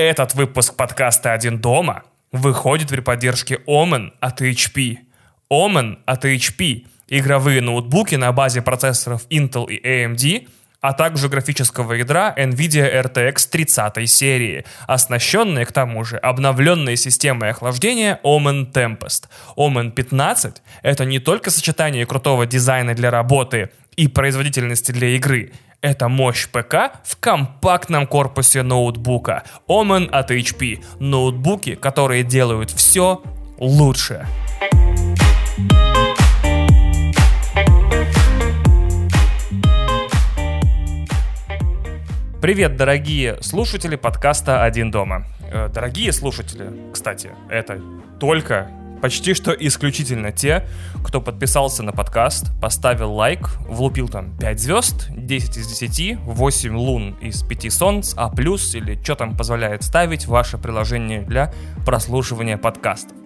Этот выпуск подкаста «Один дома» выходит при поддержке Omen от HP. Omen от HP – игровые ноутбуки на базе процессоров Intel и AMD – а также графического ядра NVIDIA RTX 30 серии, оснащенные к тому же обновленной системой охлаждения Omen Tempest. Omen 15 — это не только сочетание крутого дизайна для работы и производительности для игры, это мощь ПК в компактном корпусе ноутбука. Omen от HP. Ноутбуки, которые делают все лучше. Привет, дорогие слушатели подкаста «Один дома». Э, дорогие слушатели, кстати, это только почти что исключительно те, кто подписался на подкаст, поставил лайк, влупил там 5 звезд, 10 из 10, 8 лун из 5 солнц, а плюс или что там позволяет ставить ваше приложение для прослушивания подкастов.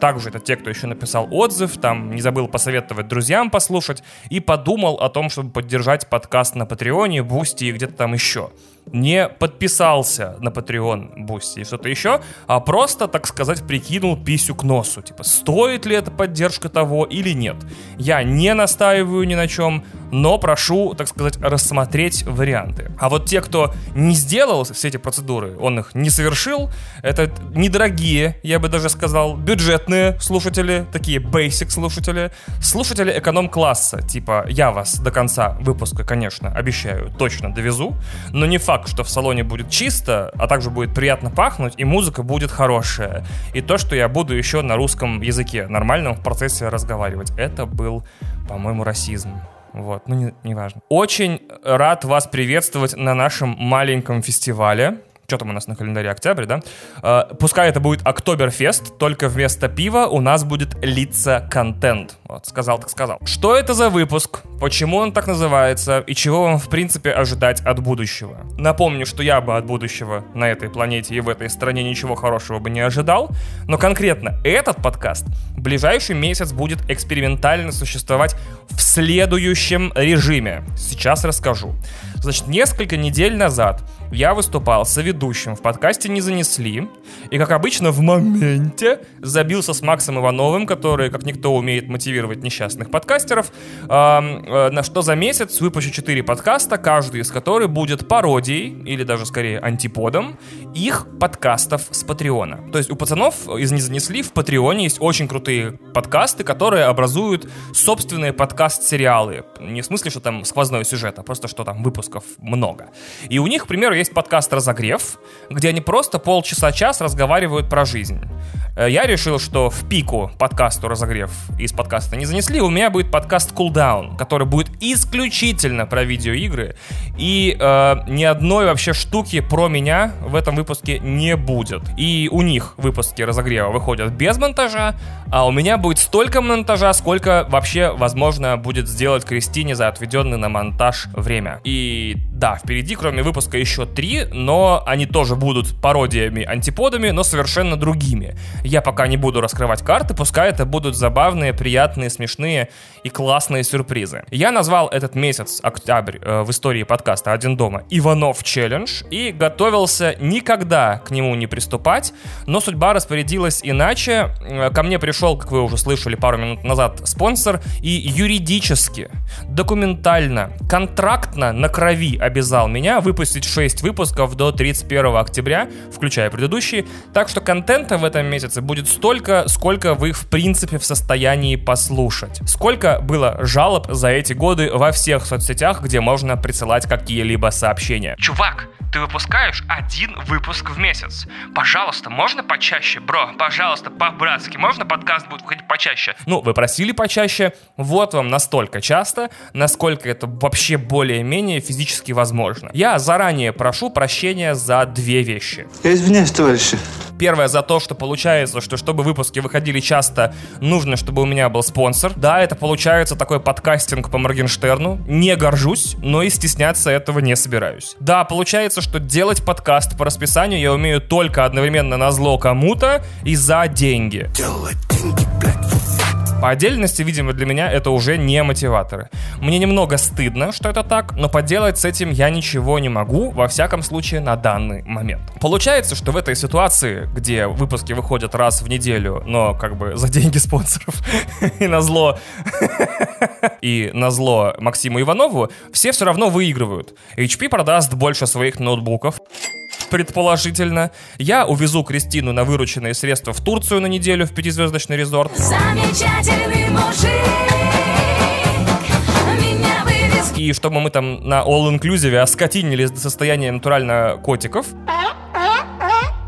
Также это те, кто еще написал отзыв, там не забыл посоветовать друзьям послушать и подумал о том, чтобы поддержать подкаст на Патреоне, Бусти и где-то там еще не подписался на Patreon Бусти и что-то еще, а просто, так сказать, прикинул писю к носу. Типа, стоит ли эта поддержка того или нет. Я не настаиваю ни на чем, но прошу, так сказать, рассмотреть варианты. А вот те, кто не сделал все эти процедуры, он их не совершил, это недорогие, я бы даже сказал, бюджетные слушатели, такие basic слушатели, слушатели эконом-класса, типа, я вас до конца выпуска, конечно, обещаю, точно довезу, но не факт, факт, что в салоне будет чисто, а также будет приятно пахнуть, и музыка будет хорошая. И то, что я буду еще на русском языке нормальном в процессе разговаривать. Это был, по-моему, расизм. Вот, ну не, не важно. Очень рад вас приветствовать на нашем маленьком фестивале. Что там у нас на календаре? Октябрь, да? Э, пускай это будет Октоберфест, только вместо пива у нас будет лица контент. Вот, сказал так сказал. Что это за выпуск? Почему он так называется? И чего вам, в принципе, ожидать от будущего? Напомню, что я бы от будущего на этой планете и в этой стране ничего хорошего бы не ожидал. Но конкретно этот подкаст в ближайший месяц будет экспериментально существовать в следующем режиме. Сейчас расскажу. Значит, несколько недель назад я выступал соведущим в подкасте «Не занесли», и, как обычно, в моменте забился с Максом Ивановым, который, как никто, умеет мотивировать несчастных подкастеров, э, на что за месяц выпущу 4 подкаста, каждый из которых будет пародией, или даже скорее антиподом, их подкастов с Патреона. То есть у пацанов из «Не занесли» в Патреоне есть очень крутые подкасты, которые образуют собственные подкаст-сериалы. Не в смысле, что там сквозной сюжет, а просто, что там выпусков много. И у них, к примеру, есть подкаст «Разогрев», где они просто полчаса-час разговаривают про жизнь. Э, я решил, что в пику подкасту «Разогрев» из подкаста не занесли, у меня будет подкаст «Cooldown», который будет исключительно про видеоигры, и э, ни одной вообще штуки про меня в этом выпуске не будет. И у них выпуски «Разогрева» выходят без монтажа, а у меня будет столько монтажа, сколько вообще возможно будет сделать Кристине за отведенное на монтаж время. И the да, впереди, кроме выпуска, еще три, но они тоже будут пародиями, антиподами, но совершенно другими. Я пока не буду раскрывать карты, пускай это будут забавные, приятные, смешные и классные сюрпризы. Я назвал этот месяц, октябрь, э, в истории подкаста «Один дома» Иванов челлендж и готовился никогда к нему не приступать, но судьба распорядилась иначе. Э, ко мне пришел, как вы уже слышали пару минут назад, спонсор и юридически, документально, контрактно на крови обязал меня выпустить 6 выпусков до 31 октября, включая предыдущие. Так что контента в этом месяце будет столько, сколько вы в принципе в состоянии послушать. Сколько было жалоб за эти годы во всех соцсетях, где можно присылать какие-либо сообщения. Чувак, ты выпускаешь один выпуск в месяц. Пожалуйста, можно почаще, бро? Пожалуйста, по-братски, можно подкаст будет выходить почаще? Ну, вы просили почаще, вот вам настолько часто, насколько это вообще более-менее физически возможно. Я заранее прошу прощения за две вещи. Я извиняюсь, товарищи. Первое за то, что получается, что чтобы выпуски выходили часто, нужно, чтобы у меня был спонсор. Да, это получается такой подкастинг по Моргенштерну. Не горжусь, но и стесняться этого не собираюсь. Да, получается, что делать подкаст по расписанию я умею только одновременно на зло кому-то и за деньги. Делать деньги, блядь, По отдельности, видимо, для меня это уже не мотиваторы. Мне немного стыдно, что это так, но поделать с этим я ничего не могу, во всяком случае, на данный момент. Получается, что в этой ситуации, где выпуски выходят раз в неделю, но как бы за деньги спонсоров и на зло и на зло Максиму Иванову, все все равно выигрывают. HP продаст больше своих ноутбуков, предположительно. Я увезу Кристину на вырученные средства в Турцию на неделю в пятизвездочный резорт. Замечательный мужик. И чтобы мы там на all-inclusive оскотинились до состояния натурально котиков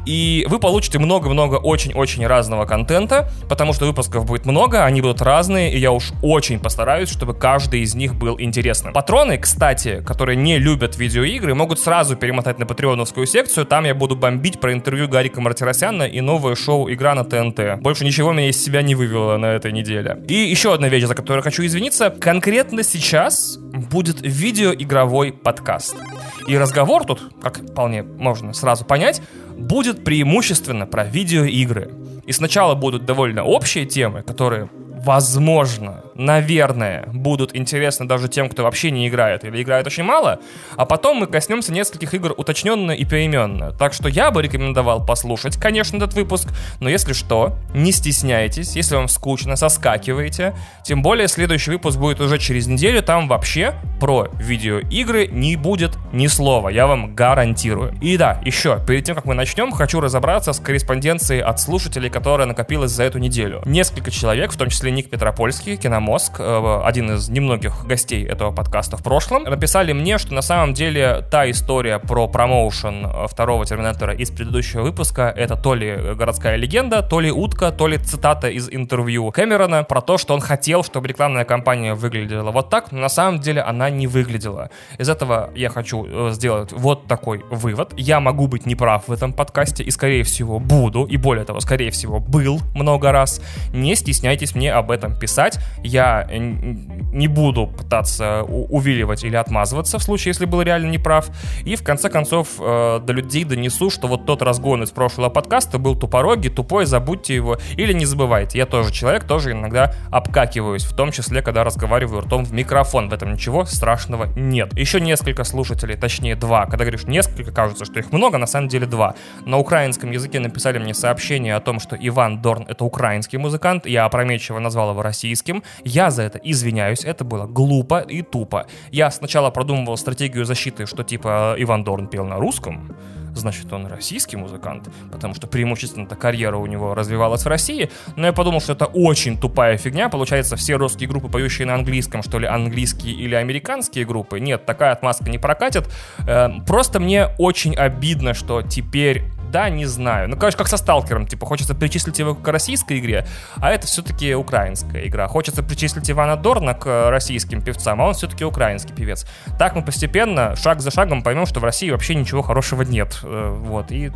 и вы получите много-много очень-очень разного контента, потому что выпусков будет много, они будут разные, и я уж очень постараюсь, чтобы каждый из них был интересным. Патроны, кстати, которые не любят видеоигры, могут сразу перемотать на патреоновскую секцию, там я буду бомбить про интервью Гарика Мартиросяна и новое шоу «Игра на ТНТ». Больше ничего меня из себя не вывело на этой неделе. И еще одна вещь, за которую хочу извиниться. Конкретно сейчас будет видеоигровой подкаст. И разговор тут, как вполне можно сразу понять, будет преимущественно про видеоигры. И сначала будут довольно общие темы, которые возможно, наверное, будут интересны даже тем, кто вообще не играет или играет очень мало, а потом мы коснемся нескольких игр уточненно и переменно. Так что я бы рекомендовал послушать, конечно, этот выпуск, но если что, не стесняйтесь, если вам скучно, соскакивайте. Тем более следующий выпуск будет уже через неделю, там вообще про видеоигры не будет ни слова, я вам гарантирую. И да, еще, перед тем, как мы начнем, хочу разобраться с корреспонденцией от слушателей, которая накопилась за эту неделю. Несколько человек, в том числе Ник Петропольский, Киномозг, э, один из немногих гостей этого подкаста в прошлом, написали мне, что на самом деле та история про промоушен э, второго Терминатора из предыдущего выпуска это то ли городская легенда, то ли утка, то ли цитата из интервью Кэмерона про то, что он хотел, чтобы рекламная кампания выглядела вот так, но на самом деле она не выглядела. Из этого я хочу э, сделать вот такой вывод. Я могу быть неправ в этом подкасте и, скорее всего, буду, и более того, скорее всего, был много раз. Не стесняйтесь мне об этом писать. Я не буду пытаться увиливать или отмазываться в случае, если был реально неправ. И в конце концов э, до людей донесу, что вот тот разгон из прошлого подкаста был тупорогий, тупой, забудьте его. Или не забывайте, я тоже человек, тоже иногда обкакиваюсь, в том числе, когда разговариваю ртом в микрофон. В этом ничего страшного нет. Еще несколько слушателей, точнее два. Когда говоришь несколько, кажется, что их много, на самом деле два. На украинском языке написали мне сообщение о том, что Иван Дорн это украинский музыкант. Я опрометчиво назвал его российским. Я за это извиняюсь, это было глупо и тупо. Я сначала продумывал стратегию защиты, что типа Иван Дорн пел на русском, значит, он российский музыкант, потому что преимущественно-то карьера у него развивалась в России, но я подумал, что это очень тупая фигня, получается, все русские группы, поющие на английском, что ли, английские или американские группы, нет, такая отмазка не прокатит, эм, просто мне очень обидно, что теперь да, не знаю. Ну, конечно, как со Сталкером, типа, хочется причислить его к российской игре, а это все-таки украинская игра. Хочется причислить Ивана Дорна к российским певцам, а он все-таки украинский певец. Так мы постепенно, шаг за шагом поймем, что в России вообще ничего хорошего нет. Э, вот, и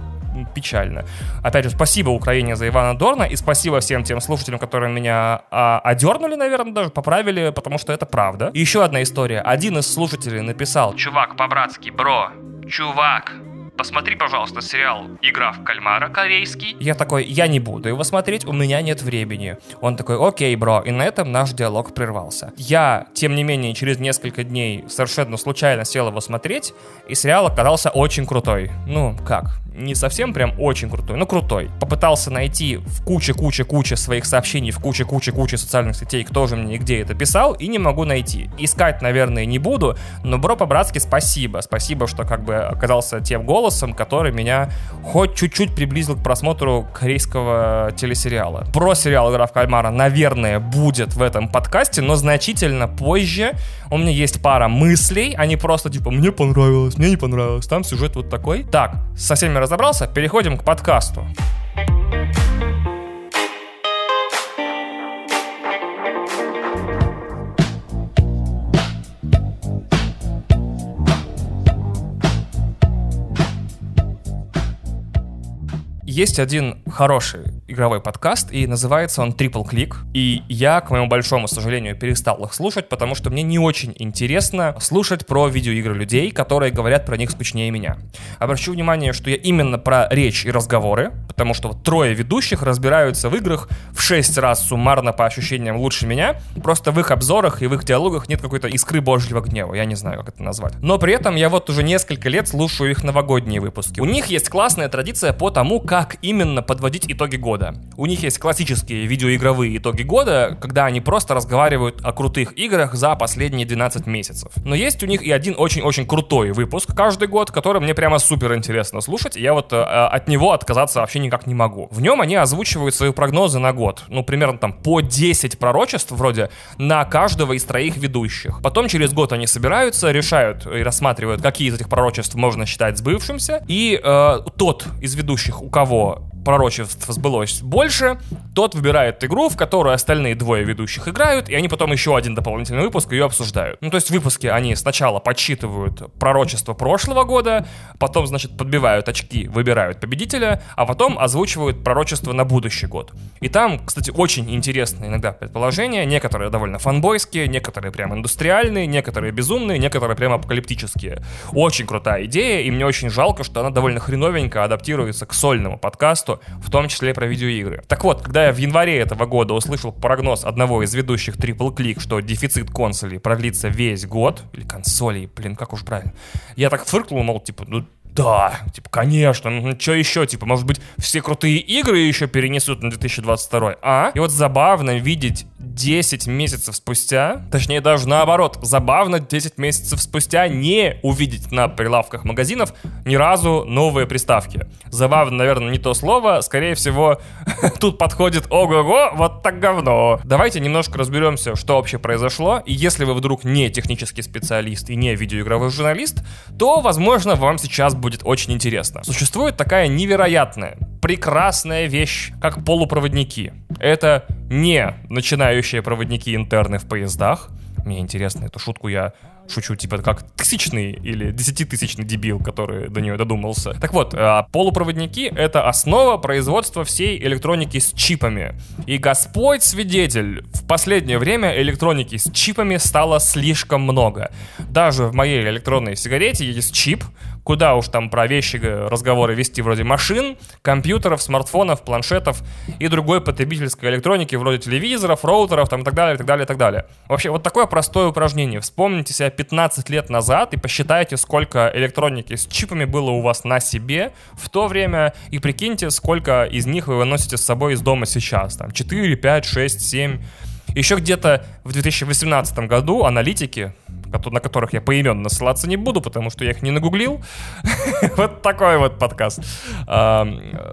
печально. Опять же, спасибо Украине за Ивана Дорна, и спасибо всем тем слушателям, которые меня а, одернули, наверное, даже поправили, потому что это правда. И еще одна история. Один из слушателей написал, чувак, по-братски, бро, чувак, посмотри, пожалуйста, сериал «Игра в кальмара» корейский. Я такой, я не буду его смотреть, у меня нет времени. Он такой, окей, бро, и на этом наш диалог прервался. Я, тем не менее, через несколько дней совершенно случайно сел его смотреть, и сериал оказался очень крутой. Ну, как? не совсем прям очень крутой, но крутой. Попытался найти в куче-куче-куче своих сообщений, в куче-куче-куче социальных сетей, кто же мне где это писал, и не могу найти. Искать, наверное, не буду, но, бро, по-братски спасибо. Спасибо, что как бы оказался тем голосом, который меня хоть чуть-чуть приблизил к просмотру корейского телесериала. Про сериал «Игра в кальмара», наверное, будет в этом подкасте, но значительно позже. У меня есть пара мыслей, они просто типа «мне понравилось», «мне не понравилось», там сюжет вот такой. Так, со всеми разобрался, переходим к подкасту. Есть один хороший игровой подкаст, и называется он Triple Click. И я, к моему большому сожалению, перестал их слушать, потому что мне не очень интересно слушать про видеоигры людей, которые говорят про них скучнее меня. Обращу внимание, что я именно про речь и разговоры, потому что вот трое ведущих разбираются в играх в 6 раз суммарно по ощущениям лучше меня, просто в их обзорах и в их диалогах нет какой-то искры божьего гнева, я не знаю, как это назвать. Но при этом я вот уже несколько лет слушаю их новогодние выпуски. У них есть классная традиция по тому, как именно подводить итоги года. У них есть классические видеоигровые итоги года, когда они просто разговаривают о крутых играх за последние 12 месяцев. Но есть у них и один очень-очень крутой выпуск каждый год, который мне прямо супер интересно слушать, и я вот э, от него отказаться вообще никак не могу. В нем они озвучивают свои прогнозы на год. Ну, примерно там по 10 пророчеств вроде на каждого из троих ведущих. Потом через год они собираются, решают и рассматривают, какие из этих пророчеств можно считать сбывшимся, и э, тот из ведущих, у кого voor пророчеств сбылось больше, тот выбирает игру, в которую остальные двое ведущих играют, и они потом еще один дополнительный выпуск ее обсуждают. Ну, то есть в выпуске они сначала подсчитывают пророчество прошлого года, потом, значит, подбивают очки, выбирают победителя, а потом озвучивают пророчество на будущий год. И там, кстати, очень интересные иногда предположения, некоторые довольно фанбойские, некоторые прям индустриальные, некоторые безумные, некоторые прям апокалиптические. Очень крутая идея, и мне очень жалко, что она довольно хреновенько адаптируется к сольному подкасту, в том числе про видеоигры. Так вот, когда я в январе этого года услышал прогноз одного из ведущих Triple Click, что дефицит консолей продлится весь год, или консолей, блин, как уж правильно, я так фыркнул, мол, типа, ну да, типа, конечно, ну что еще, типа, может быть, все крутые игры еще перенесут на 2022, а? И вот забавно видеть 10 месяцев спустя, точнее даже наоборот, забавно 10 месяцев спустя не увидеть на прилавках магазинов ни разу новые приставки. Забавно, наверное, не то слово, скорее всего, тут подходит ого-го, вот так говно. Давайте немножко разберемся, что вообще произошло, и если вы вдруг не технический специалист и не видеоигровой журналист, то, возможно, вам сейчас будет очень интересно. Существует такая невероятная, прекрасная вещь, как полупроводники. Это не начинающие проводники интерны в поездах. Мне интересно, эту шутку я шучу, типа как тысячный или десятитысячный дебил, который до нее додумался. Так вот, а, полупроводники — это основа производства всей электроники с чипами. И Господь свидетель, в последнее время электроники с чипами стало слишком много. Даже в моей электронной сигарете есть чип, куда уж там про вещи разговоры вести вроде машин, компьютеров, смартфонов, планшетов и другой потребительской электроники вроде телевизоров, роутеров там и так далее, и так далее, и так далее. Вообще, вот такое простое упражнение. Вспомните себя 15 лет назад и посчитайте, сколько электроники с чипами было у вас на себе в то время и прикиньте, сколько из них вы выносите с собой из дома сейчас. Там 4, 5, 6, 7. Еще где-то в 2018 году аналитики, на которых я поименно ссылаться не буду, потому что я их не нагуглил. вот такой вот подкаст.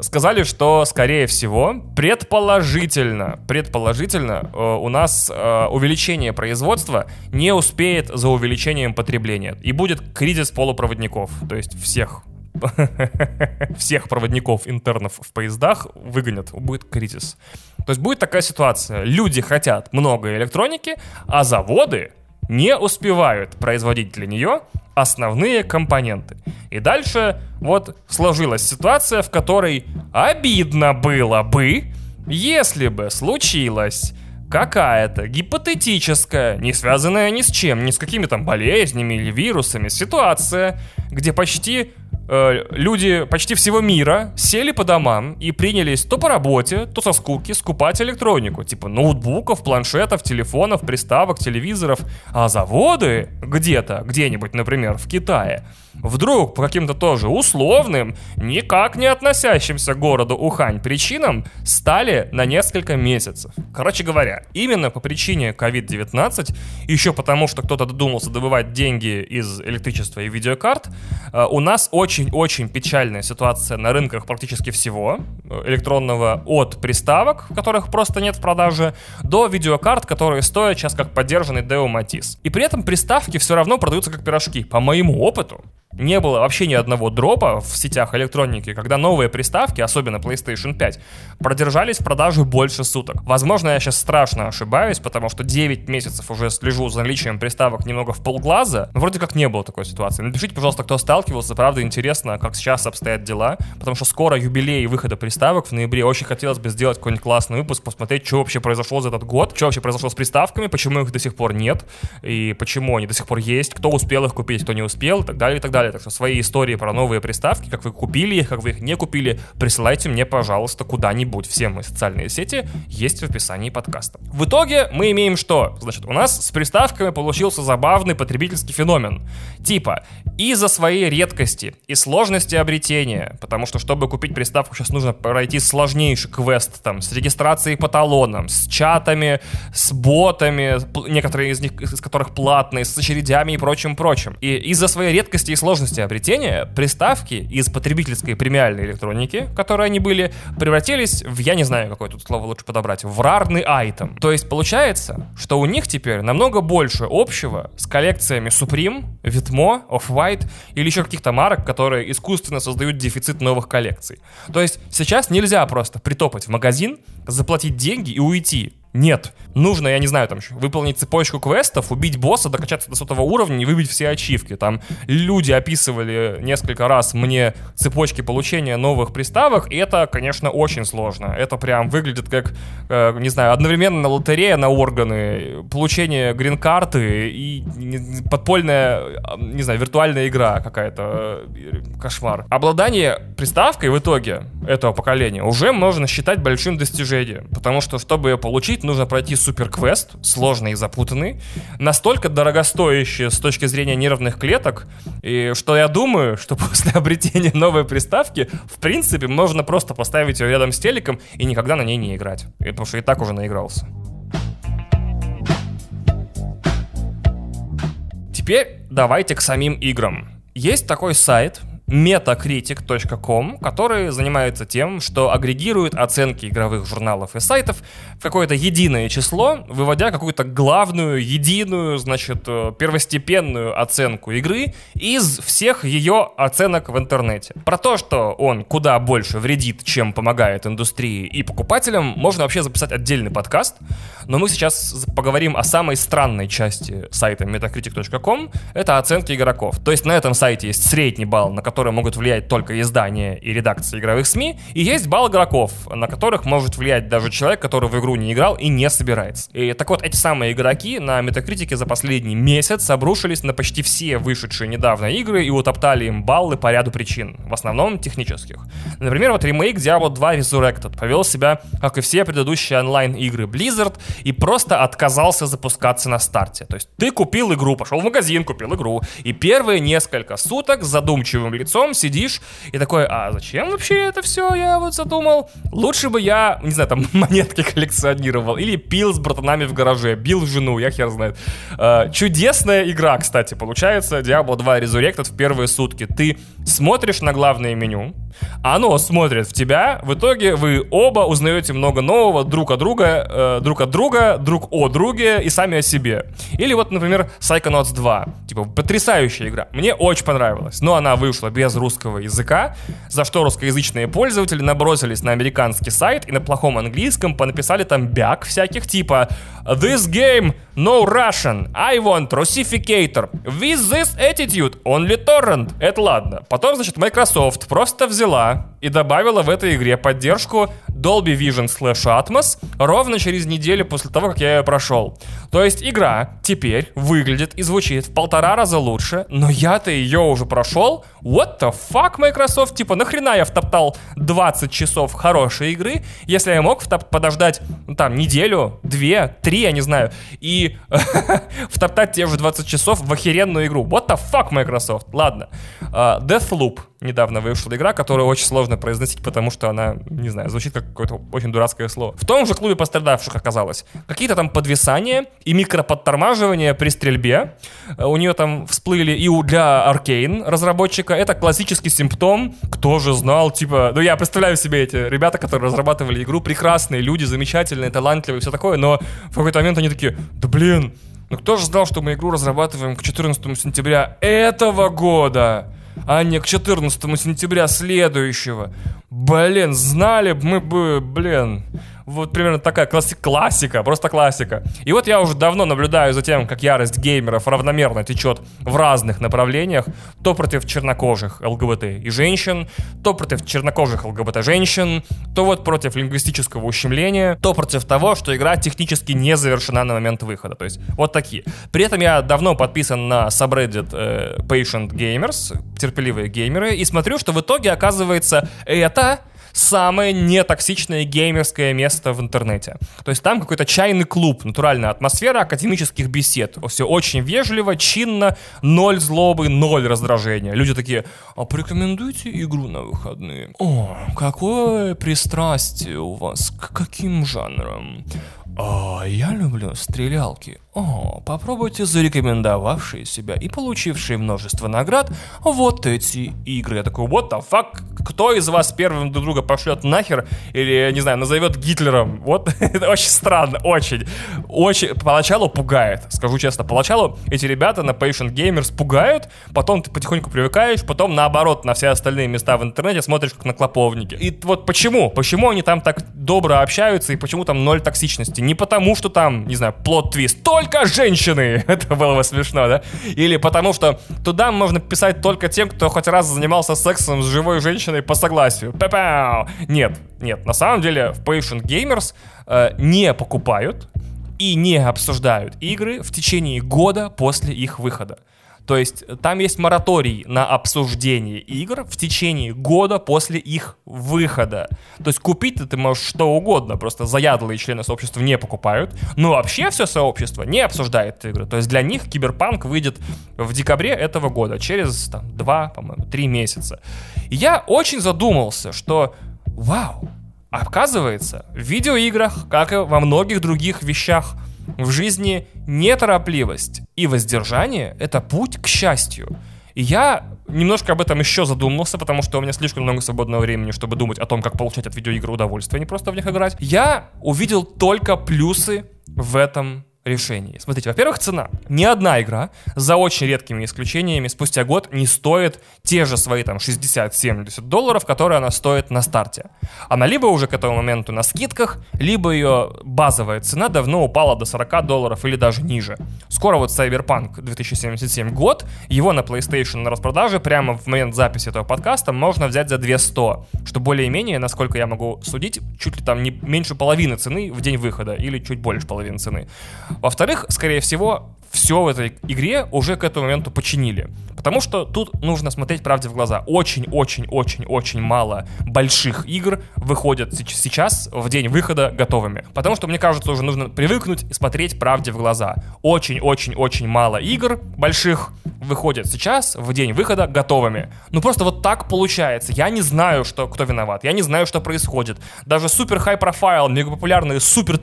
Сказали, что, скорее всего, предположительно, предположительно, э, у нас э, увеличение производства не успеет за увеличением потребления. И будет кризис полупроводников, то есть всех всех проводников интернов в поездах выгонят, будет кризис. То есть будет такая ситуация. Люди хотят много электроники, а заводы не успевают производить для нее основные компоненты. И дальше вот сложилась ситуация, в которой обидно было бы, если бы случилось какая-то гипотетическая, не связанная ни с чем, ни с какими там болезнями или вирусами, ситуация, где почти люди почти всего мира сели по домам и принялись то по работе, то со скуки скупать электронику, типа ноутбуков, планшетов, телефонов, приставок, телевизоров, а заводы где-то, где-нибудь, например, в Китае, вдруг по каким-то тоже условным, никак не относящимся к городу Ухань причинам стали на несколько месяцев. Короче говоря, именно по причине COVID-19, еще потому, что кто-то додумался добывать деньги из электричества и видеокарт, э, у нас очень-очень печальная ситуация на рынках практически всего электронного, от приставок, которых просто нет в продаже, до видеокарт, которые стоят сейчас как поддержанный Deo Matiz. И при этом приставки все равно продаются как пирожки. По моему опыту, не было вообще ни одного дропа в сетях электроники, когда новые приставки, особенно PlayStation 5, продержались в продаже больше суток. Возможно, я сейчас страшно ошибаюсь, потому что 9 месяцев уже слежу за наличием приставок немного в полглаза, вроде как не было такой ситуации. Напишите, пожалуйста, кто сталкивался, правда интересно, как сейчас обстоят дела, потому что скоро юбилей выхода приставок в ноябре. Очень хотелось бы сделать какой-нибудь классный выпуск, посмотреть, что вообще произошло за этот год, что вообще произошло с приставками, почему их до сих пор нет, и почему они до сих пор есть, кто успел их купить, кто не успел, и так далее, и так далее. Так что свои истории про новые приставки, как вы купили их, как вы их не купили, присылайте мне, пожалуйста, куда-нибудь. Все мои социальные сети есть в описании подкаста. В итоге мы имеем что? Значит, у нас с приставками получился забавный потребительский феномен. Типа, из-за своей редкости и сложности обретения, потому что, чтобы купить приставку, сейчас нужно пройти сложнейший квест там с регистрацией по талонам, с чатами, с ботами, некоторые из них, из которых платные, с очередями и прочим-прочим. И из-за своей редкости и сложности обретения приставки из потребительской премиальной электроники, которые они были, превратились в, я не знаю, какое тут слово лучше подобрать, в рарный айтем. То есть получается, что у них теперь намного больше общего с коллекциями Supreme, Vitmo, Off-White или еще каких-то марок, которые искусственно создают дефицит новых коллекций. То есть сейчас нельзя просто притопать в магазин, заплатить деньги и уйти. Нет. Нужно, я не знаю, там, выполнить цепочку квестов, убить босса, докачаться до сотого уровня и выбить все ачивки. Там люди описывали несколько раз мне цепочки получения новых приставок, и это, конечно, очень сложно. Это прям выглядит как, э, не знаю, одновременно лотерея на органы, получение грин-карты и подпольная, не знаю, виртуальная игра какая-то. Э, кошмар. Обладание приставкой в итоге этого поколения уже можно считать большим достижением, потому что, чтобы ее получить, нужно пройти суперквест, сложный и запутанный, настолько дорогостоящий с точки зрения нервных клеток, и что я думаю, что после обретения новой приставки, в принципе, можно просто поставить ее рядом с телеком и никогда на ней не играть. Потому что и так уже наигрался. Теперь давайте к самим играм. Есть такой сайт, metacritic.com, который занимается тем, что агрегирует оценки игровых журналов и сайтов в какое-то единое число, выводя какую-то главную, единую, значит, э, первостепенную оценку игры из всех ее оценок в интернете. Про то, что он куда больше вредит, чем помогает индустрии и покупателям, можно вообще записать отдельный подкаст, но мы сейчас поговорим о самой странной части сайта metacritic.com, это оценки игроков. То есть на этом сайте есть средний балл, на который которые могут влиять только издания и редакции игровых СМИ, и есть балл игроков, на которых может влиять даже человек, который в игру не играл и не собирается. И так вот, эти самые игроки на Метакритике за последний месяц обрушились на почти все вышедшие недавно игры и утоптали им баллы по ряду причин, в основном технических. Например, вот ремейк Diablo 2 Resurrected повел себя, как и все предыдущие онлайн-игры Blizzard, и просто отказался запускаться на старте. То есть ты купил игру, пошел в магазин, купил игру, и первые несколько суток задумчивым лицом лицом сидишь и такой, а зачем вообще это все, я вот задумал. Лучше бы я, не знаю, там монетки коллекционировал или пил с братанами в гараже, бил жену, я хер знает. А, чудесная игра, кстати, получается, Diablo 2 Resurrected в первые сутки. Ты смотришь на главное меню, оно смотрит в тебя, в итоге вы оба узнаете много нового друг от друга, э, друг от друга, друг о друге и сами о себе. Или вот, например, Psychonauts 2. Типа, потрясающая игра. Мне очень понравилась, но она вышла без русского языка, за что русскоязычные пользователи набросились на американский сайт и на плохом английском понаписали там бяк всяких типа This game no Russian, I want Russificator, with this attitude only torrent. Это ладно. Потом, значит, Microsoft просто взяла и добавила в этой игре поддержку Dolby Vision slash Atmos ровно через неделю после того, как я ее прошел. То есть игра теперь выглядит и звучит в полтора раза лучше, но я-то ее уже прошел. What the fuck, Microsoft? Типа, нахрена я втоптал 20 часов хорошей игры, если я мог подождать, ну, там, неделю, две, три, я не знаю, и втоптать те же 20 часов в охеренную игру. What the fuck, Microsoft? Ладно. Uh, Deathloop недавно вышла игра, которую очень сложно произносить, потому что она, не знаю, звучит как какое-то очень дурацкое слово. В том же клубе пострадавших оказалось. Какие-то там подвисания и микроподтормаживания при стрельбе. Э, у нее там всплыли и у для Arkane разработчика. Это классический симптом. Кто же знал, типа... Ну, я представляю себе эти ребята, которые разрабатывали игру. Прекрасные люди, замечательные, талантливые, все такое. Но в какой-то момент они такие, да блин, ну кто же знал, что мы игру разрабатываем к 14 сентября этого года? А не к 14 сентября следующего. Блин, знали бы мы бы, блин, вот примерно такая класси- классика, просто классика. И вот я уже давно наблюдаю за тем, как ярость геймеров равномерно течет в разных направлениях. То против чернокожих ЛГБТ и женщин, то против чернокожих ЛГБТ женщин, то вот против лингвистического ущемления, то против того, что игра технически не завершена на момент выхода. То есть вот такие. При этом я давно подписан на subreddit э, Patient Gamers, терпеливые геймеры, и смотрю, что в итоге оказывается это самое нетоксичное геймерское место в интернете. То есть там какой-то чайный клуб, натуральная атмосфера академических бесед. Все очень вежливо, чинно, ноль злобы, ноль раздражения. Люди такие, а порекомендуйте игру на выходные? О, какое пристрастие у вас к каким жанрам? А, я люблю стрелялки. О, попробуйте зарекомендовавшие себя и получившие множество наград вот эти игры. Я такой, what the fuck? Кто из вас первым друг друга пошлет нахер или, не знаю, назовет Гитлером? Вот, это очень странно, очень. Очень, поначалу пугает, скажу честно. Поначалу эти ребята на Patient Gamers пугают, потом ты потихоньку привыкаешь, потом наоборот на все остальные места в интернете смотришь как на клоповники. И вот почему? Почему они там так добро общаются и почему там ноль токсичности? Не потому, что там, не знаю, плод-твист, только женщины. Это было бы смешно, да? Или потому что туда можно писать только тем, кто хоть раз занимался сексом с живой женщиной по согласию. Папау! Нет, нет, на самом деле в Patient Gamers э, не покупают и не обсуждают игры в течение года после их выхода. То есть там есть мораторий на обсуждение игр в течение года после их выхода. То есть купить ты можешь что угодно, просто заядлые члены сообщества не покупают, но вообще все сообщество не обсуждает игры. То есть для них Киберпанк выйдет в декабре этого года, через там, два, по-моему, три месяца. И я очень задумался, что вау, оказывается, в видеоиграх, как и во многих других вещах, в жизни неторопливость и воздержание — это путь к счастью. И я немножко об этом еще задумался, потому что у меня слишком много свободного времени, чтобы думать о том, как получать от видеоигр удовольствие, а не просто в них играть. Я увидел только плюсы в этом решений. Смотрите, во-первых, цена. Ни одна игра, за очень редкими исключениями, спустя год не стоит те же свои там 60-70 долларов, которые она стоит на старте. Она либо уже к этому моменту на скидках, либо ее базовая цена давно упала до 40 долларов или даже ниже. Скоро вот Cyberpunk 2077 год, его на PlayStation на распродаже прямо в момент записи этого подкаста можно взять за 200, что более-менее, насколько я могу судить, чуть ли там не меньше половины цены в день выхода или чуть больше половины цены. Во-вторых, скорее всего, все в этой игре уже к этому моменту починили. Потому что тут нужно смотреть правде в глаза. Очень-очень-очень-очень мало больших игр выходят сейчас, в день выхода, готовыми. Потому что, мне кажется, уже нужно привыкнуть и смотреть правде в глаза. Очень-очень-очень мало игр больших выходят сейчас, в день выхода, готовыми. Ну просто вот так получается. Я не знаю, что, кто виноват. Я не знаю, что происходит. Даже супер хай профайл, мегапопулярные супер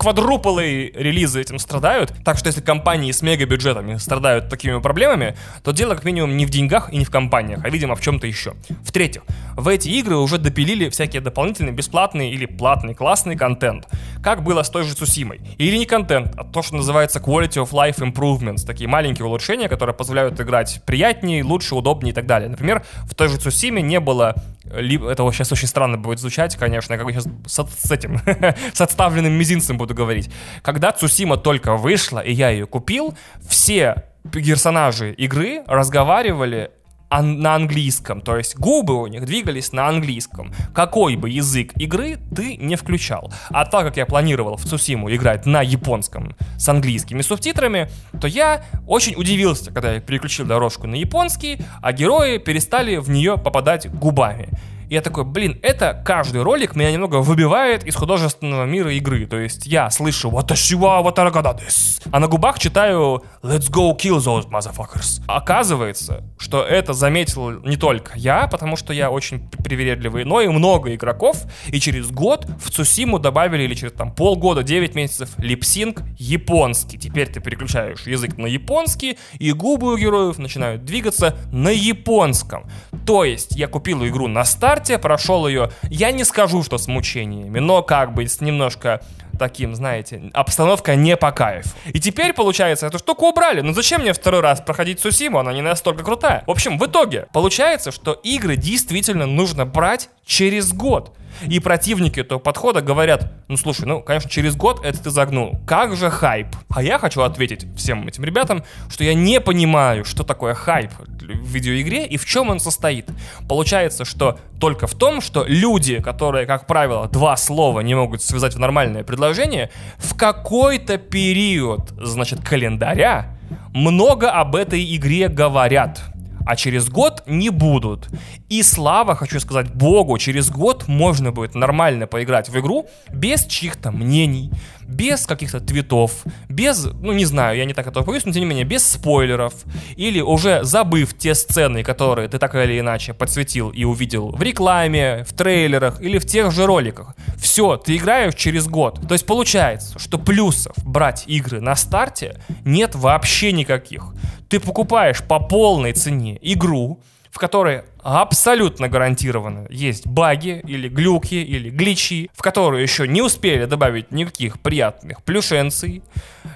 квадруполые релизы этим страдают. Так что если компании с мегабюджетами страдают такими проблемами, то дело как минимум не в деньгах и не в компаниях, а, видимо, в чем-то еще. В-третьих, в эти игры уже допилили всякие дополнительные бесплатные или платный классный контент. Как было с той же Цусимой. Или не контент, а то, что называется Quality of Life Improvements. Такие маленькие улучшения, которые позволяют играть приятнее, лучше, удобнее и так далее. Например, в той же Цусиме не было это сейчас очень странно будет звучать, конечно, как бы сейчас с, с этим, с отставленным мизинцем буду говорить. Когда Цусима только вышла, и я ее купил, все персонажи игры разговаривали на английском, то есть губы у них двигались на английском. Какой бы язык игры ты не включал. А так как я планировал в Цусиму играть на японском с английскими субтитрами, то я очень удивился, когда я переключил дорожку на японский, а герои перестали в нее попадать губами я такой, блин, это каждый ролик меня немного выбивает из художественного мира игры. То есть я слышу «Ваташива ватарагададес», а на губах читаю «Let's go kill those motherfuckers». Оказывается, что это заметил не только я, потому что я очень привередливый, но и много игроков, и через год в Цусиму добавили, или через там полгода, 9 месяцев, липсинг японский. Теперь ты переключаешь язык на японский, и губы у героев начинают двигаться на японском. То есть я купил игру на старт, старте, прошел ее, я не скажу, что с мучениями, но как бы с немножко таким, знаете, обстановка не по кайфу. И теперь, получается, эту штуку убрали. Ну зачем мне второй раз проходить Сусиму? Она не настолько крутая. В общем, в итоге получается, что игры действительно нужно брать через год. И противники этого подхода говорят, ну слушай, ну, конечно, через год это ты загнул. Как же хайп? А я хочу ответить всем этим ребятам, что я не понимаю, что такое хайп в видеоигре и в чем он состоит. Получается, что только в том, что люди, которые, как правило, два слова не могут связать в нормальное предложение, в какой-то период, значит, календаря много об этой игре говорят а через год не будут. И слава, хочу сказать Богу, через год можно будет нормально поиграть в игру без чьих-то мнений, без каких-то твитов, без, ну не знаю, я не так этого боюсь, но тем не менее, без спойлеров, или уже забыв те сцены, которые ты так или иначе подсветил и увидел в рекламе, в трейлерах или в тех же роликах. Все, ты играешь через год. То есть получается, что плюсов брать игры на старте нет вообще никаких. Ты покупаешь по полной цене игру, в которой абсолютно гарантированно есть баги или глюки или гличи, в которые еще не успели добавить никаких приятных плюшенций.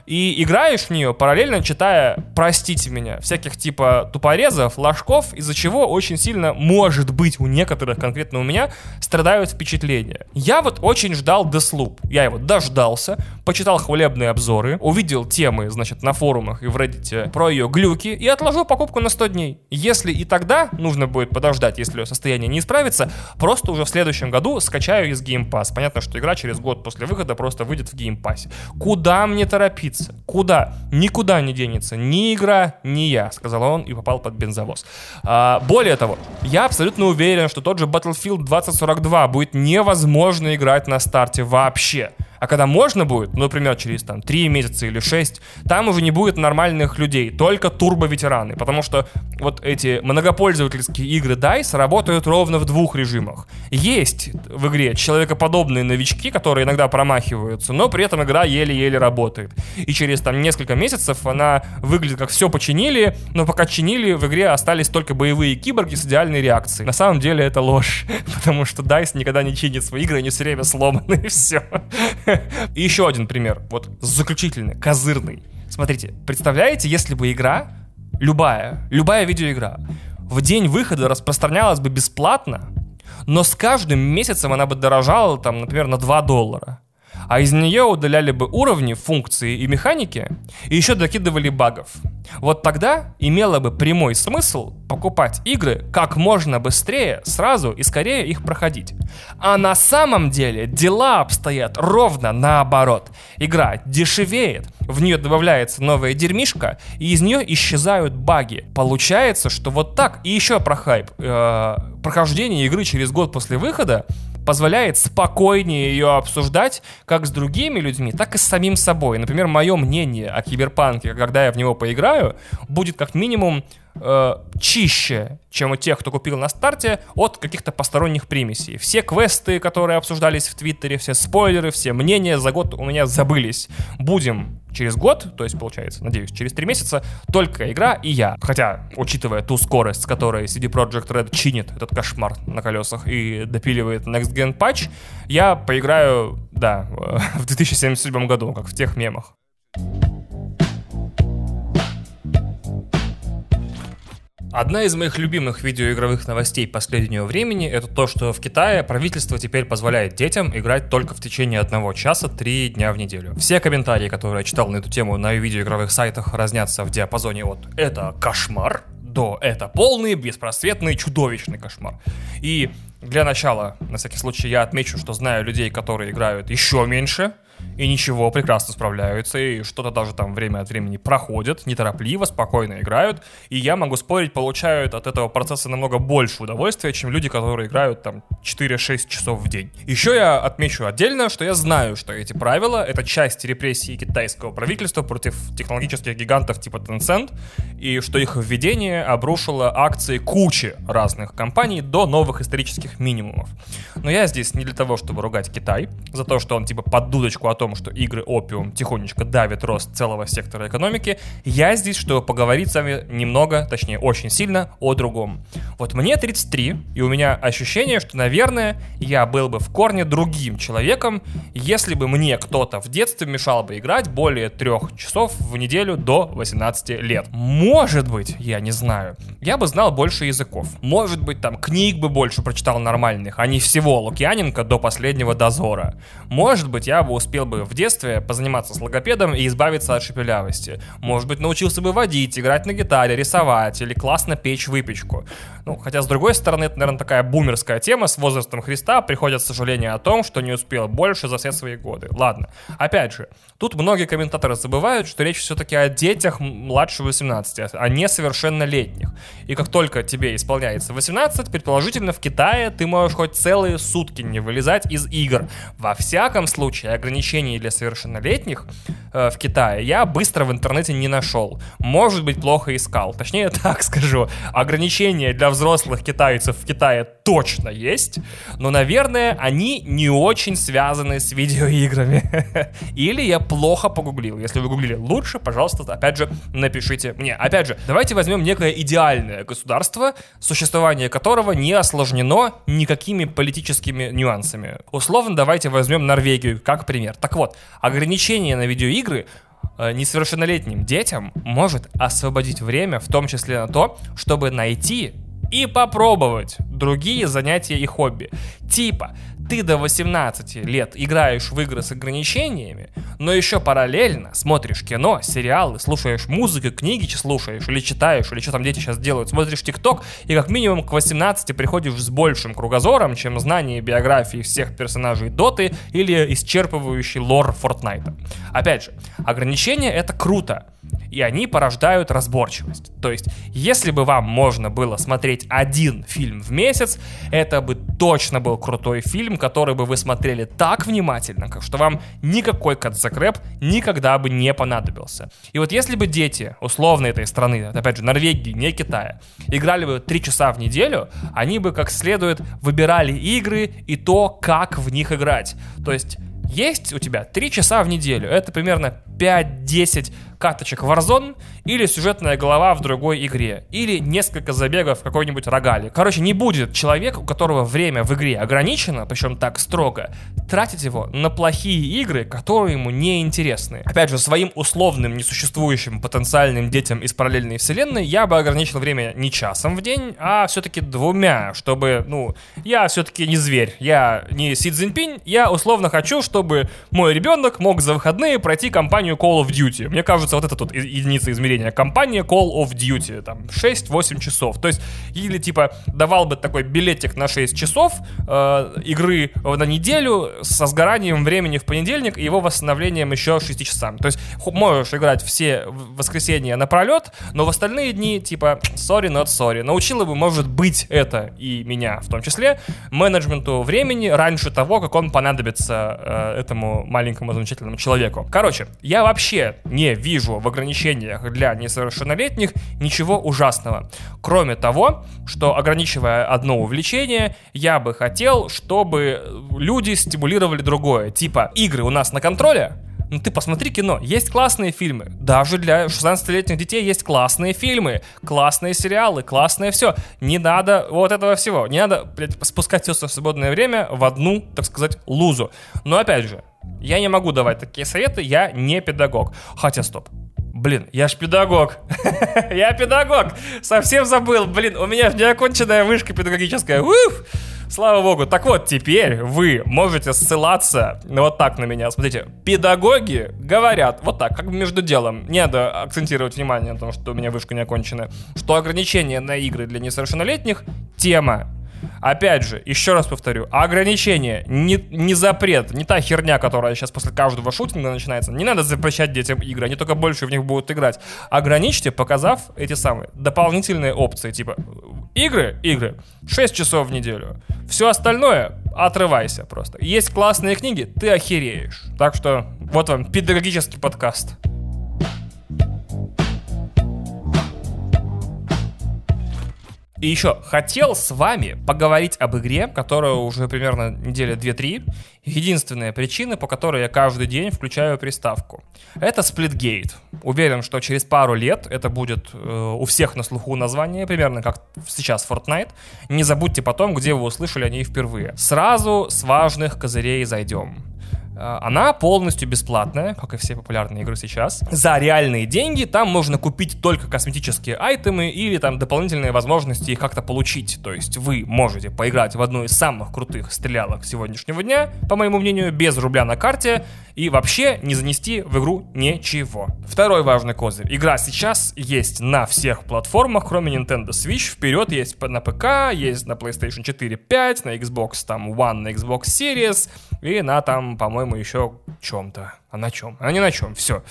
И играешь в нее, параллельно читая, простите меня, всяких типа тупорезов, ложков, из-за чего очень сильно, может быть, у некоторых, конкретно у меня, страдают впечатления. Я вот очень ждал Deathloop. Я его дождался, почитал хвалебные обзоры, увидел темы, значит, на форумах и в Reddit про ее глюки и отложил покупку на 100 дней. Если и тогда нужно будет подождать, если состояние не исправится, просто уже в следующем году скачаю из Game Pass. Понятно, что игра через год после выхода просто выйдет в Game Pass. Куда мне торопиться? Куда? Никуда не денется. Ни игра, ни я, сказал он и попал под бензовоз. А, более того, я абсолютно уверен, что тот же Battlefield 2042 будет невозможно играть на старте вообще. А когда можно будет, ну, например, через там 3 месяца или 6, там уже не будет нормальных людей, только турбо-ветераны. Потому что вот эти многопользовательские игры DICE работают ровно в двух режимах. Есть в игре человекоподобные новички, которые иногда промахиваются, но при этом игра еле-еле работает. И через там несколько месяцев она выглядит как все починили, но пока чинили, в игре остались только боевые киборги с идеальной реакцией. На самом деле это ложь, потому что DICE никогда не чинит свои игры, они все время сломаны, и все. И еще один пример, вот заключительный, козырный. Смотрите, представляете, если бы игра, любая, любая видеоигра, в день выхода распространялась бы бесплатно, но с каждым месяцем она бы дорожала, там, например, на 2 доллара а из нее удаляли бы уровни, функции и механики, и еще докидывали багов. Вот тогда имело бы прямой смысл покупать игры как можно быстрее, сразу и скорее их проходить. А на самом деле дела обстоят ровно наоборот. Игра дешевеет, в нее добавляется новая дерьмишка, и из нее исчезают баги. Получается, что вот так, и еще про хайп. Э, прохождение игры через год после выхода позволяет спокойнее ее обсуждать как с другими людьми, так и с самим собой. Например, мое мнение о киберпанке, когда я в него поиграю, будет как минимум э, чище, чем у тех, кто купил на старте, от каких-то посторонних примесей. Все квесты, которые обсуждались в Твиттере, все спойлеры, все мнения за год у меня забылись. Будем через год, то есть, получается, надеюсь, через три месяца, только игра и я. Хотя, учитывая ту скорость, с которой CD Projekt Red чинит этот кошмар на колесах и допиливает Next Gen Patch, я поиграю, да, в 2077 году, как в тех мемах. Одна из моих любимых видеоигровых новостей последнего времени это то, что в Китае правительство теперь позволяет детям играть только в течение одного часа три дня в неделю. Все комментарии, которые я читал на эту тему на видеоигровых сайтах, разнятся в диапазоне от «это кошмар», до «это полный, беспросветный, чудовищный кошмар». И для начала, на всякий случай, я отмечу, что знаю людей, которые играют еще меньше, и ничего, прекрасно справляются, и что-то даже там время от времени проходят, неторопливо, спокойно играют, и я могу спорить, получают от этого процесса намного больше удовольствия, чем люди, которые играют там 4-6 часов в день. Еще я отмечу отдельно, что я знаю, что эти правила — это часть репрессий китайского правительства против технологических гигантов типа Tencent, и что их введение обрушило акции кучи разных компаний до новых исторических минимумов. Но я здесь не для того, чтобы ругать Китай за то, что он типа под дудочку о том, что игры опиум тихонечко давит рост целого сектора экономики. Я здесь, чтобы поговорить с вами немного, точнее очень сильно, о другом. Вот мне 33, и у меня ощущение, что, наверное, я был бы в корне другим человеком, если бы мне кто-то в детстве мешал бы играть более трех часов в неделю до 18 лет. Может быть, я не знаю, я бы знал больше языков. Может быть, там книг бы больше прочитал нормальных, а не всего Лукьяненко до последнего дозора. Может быть, я бы успел бы в детстве позаниматься с логопедом и избавиться от шепелявости. Может быть, научился бы водить, играть на гитаре, рисовать или классно печь выпечку. Ну, хотя, с другой стороны, это, наверное, такая бумерская тема. С возрастом Христа приходят сожаления о том, что не успел больше за все свои годы. Ладно. Опять же, тут многие комментаторы забывают, что речь все-таки о детях младше 18, а несовершеннолетних. И как только тебе исполняется 18, предположительно, в Китае ты можешь хоть целые сутки не вылезать из игр. Во всяком случае, ограничений для совершеннолетних э, в Китае я быстро в интернете не нашел. Может быть, плохо искал. Точнее, так скажу. Ограничения для взрослых китайцев в Китае точно есть, но, наверное, они не очень связаны с видеоиграми. Или я плохо погуглил. Если вы гуглили лучше, пожалуйста, опять же, напишите мне. Опять же, давайте возьмем некое идеальное государство, существование которого не осложнено никакими политическими нюансами. Условно, давайте возьмем Норвегию как пример. Так вот, ограничения на видеоигры э, несовершеннолетним детям может освободить время, в том числе на то, чтобы найти и попробовать другие занятия и хобби. Типа, ты до 18 лет играешь в игры с ограничениями, но еще параллельно смотришь кино, сериалы, слушаешь музыку, книги слушаешь, или читаешь, или что там дети сейчас делают, смотришь ТикТок, и как минимум к 18 приходишь с большим кругозором, чем знание биографии всех персонажей Доты или исчерпывающий лор Фортнайта. Опять же, ограничения это круто, и они порождают разборчивость. То есть, если бы вам можно было смотреть один фильм в месяц, это бы точно был крутой фильм, который бы вы смотрели так внимательно, что вам никакой кат-закрэп никогда бы не понадобился. И вот если бы дети, условно этой страны, опять же, Норвегии, не Китая, играли бы 3 часа в неделю, они бы как следует выбирали игры и то, как в них играть. То есть есть у тебя 3 часа в неделю. Это примерно 5-10 карточек Warzone или сюжетная голова в другой игре, или несколько забегов в какой-нибудь рогали. Короче, не будет человек, у которого время в игре ограничено, причем так строго, тратить его на плохие игры, которые ему не интересны. Опять же, своим условным, несуществующим потенциальным детям из параллельной вселенной я бы ограничил время не часом в день, а все-таки двумя, чтобы, ну, я все-таки не зверь, я не Си Цзиньпинь, я условно хочу, чтобы мой ребенок мог за выходные пройти кампанию Call of Duty. Мне кажется, вот эта вот единица измерения. Компания Call of Duty, там, 6-8 часов. То есть, или, типа, давал бы такой билетик на 6 часов э, игры на неделю со сгоранием времени в понедельник и его восстановлением еще 6 часам. То есть, можешь играть все воскресенья напролет, но в остальные дни, типа, sorry, not sorry. Научила бы, может быть, это и меня в том числе, менеджменту времени раньше того, как он понадобится э, этому маленькому замечательному человеку. Короче, я вообще не вижу в ограничениях для несовершеннолетних ничего ужасного. Кроме того, что ограничивая одно увлечение, я бы хотел, чтобы люди стимулировали другое. Типа, игры у нас на контроле, ну ты посмотри кино, есть классные фильмы. Даже для 16-летних детей есть классные фильмы, классные сериалы, классное все. Не надо вот этого всего. Не надо, блядь, спускать все в свободное время в одну, так сказать, лузу. Но опять же, я не могу давать такие советы, я не педагог. Хотя, стоп. Блин, я ж педагог. я педагог. Совсем забыл. Блин, у меня же неоконченная вышка педагогическая. Уф! Слава богу. Так вот, теперь вы можете ссылаться вот так на меня. Смотрите, педагоги говорят вот так, как между делом. Не надо акцентировать внимание на том, что у меня вышка не окончена. Что ограничения на игры для несовершеннолетних — тема. Опять же, еще раз повторю, ограничение, не, не запрет, не та херня, которая сейчас после каждого шутинга начинается. Не надо запрещать детям игры, они только больше в них будут играть. Ограничьте, показав эти самые дополнительные опции, типа игры, игры, 6 часов в неделю. Все остальное отрывайся просто. Есть классные книги, ты охереешь. Так что вот вам педагогический подкаст. И еще хотел с вами поговорить об игре, которая уже примерно недели 2-3. Единственная причина, по которой я каждый день включаю приставку. Это Splitgate. Уверен, что через пару лет это будет э, у всех на слуху название, примерно как сейчас Fortnite. Не забудьте потом, где вы услышали о ней впервые. Сразу с важных козырей зайдем. Э, она полностью бесплатная, как и все популярные игры сейчас. За реальные деньги там можно купить только косметические айтемы или там дополнительные возможности их как-то получить. То есть вы можете поиграть в одну из самых крутых стрелялок сегодняшнего дня, по моему мнению, без рубля на карте и вообще не занести в игру ничего. Второй важный козырь. Игра сейчас есть на всех платформах, кроме Nintendo Switch. Вперед есть на ПК, есть на PlayStation 4, 5, на Xbox там One, на Xbox Series и на там, по-моему, еще чем-то. А на чем? А не на чем, все.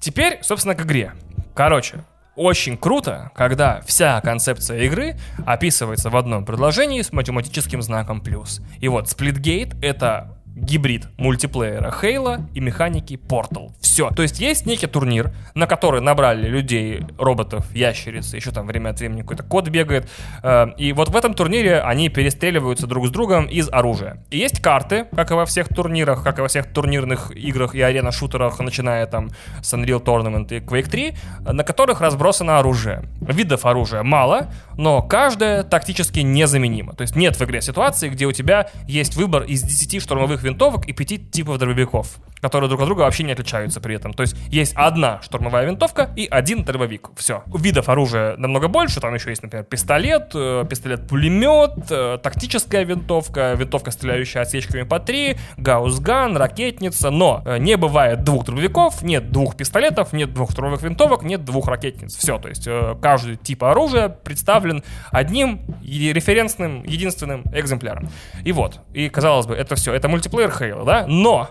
Теперь, собственно, к игре. Короче, очень круто, когда вся концепция игры описывается в одном предложении с математическим знаком плюс. И вот Splitgate — это гибрид мультиплеера Хейла и механики Portal. Все. То есть есть некий турнир, на который набрали людей, роботов, ящериц, еще там время от времени какой-то код бегает. Э, и вот в этом турнире они перестреливаются друг с другом из оружия. И есть карты, как и во всех турнирах, как и во всех турнирных играх и арена-шутерах, начиная там с Unreal Tournament и Quake 3, на которых разбросано оружие. Видов оружия мало, но каждое тактически незаменимо. То есть нет в игре ситуации, где у тебя есть выбор из 10 штурмовых винтовок и пяти типов дробовиков, которые друг от друга вообще не отличаются при этом. То есть есть одна штурмовая винтовка и один дробовик. Все. Видов оружия намного больше. Там еще есть, например, пистолет, э, пистолет-пулемет, э, тактическая винтовка, винтовка, стреляющая отсечками по три, гаусган, ракетница. Но э, не бывает двух дробовиков, нет двух пистолетов, нет двух штурмовых винтовок, нет двух ракетниц. Все. То есть каждый тип оружия представлен одним референсным, единственным экземпляром. И вот. И казалось бы, это все. Это мультиплеер Halo, да? Но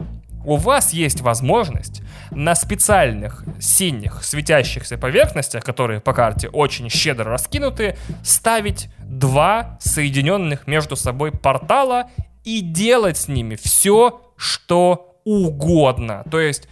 у вас есть возможность на специальных синих светящихся поверхностях, которые по карте очень щедро раскинуты, ставить два соединенных между собой портала и делать с ними все, что угодно. То есть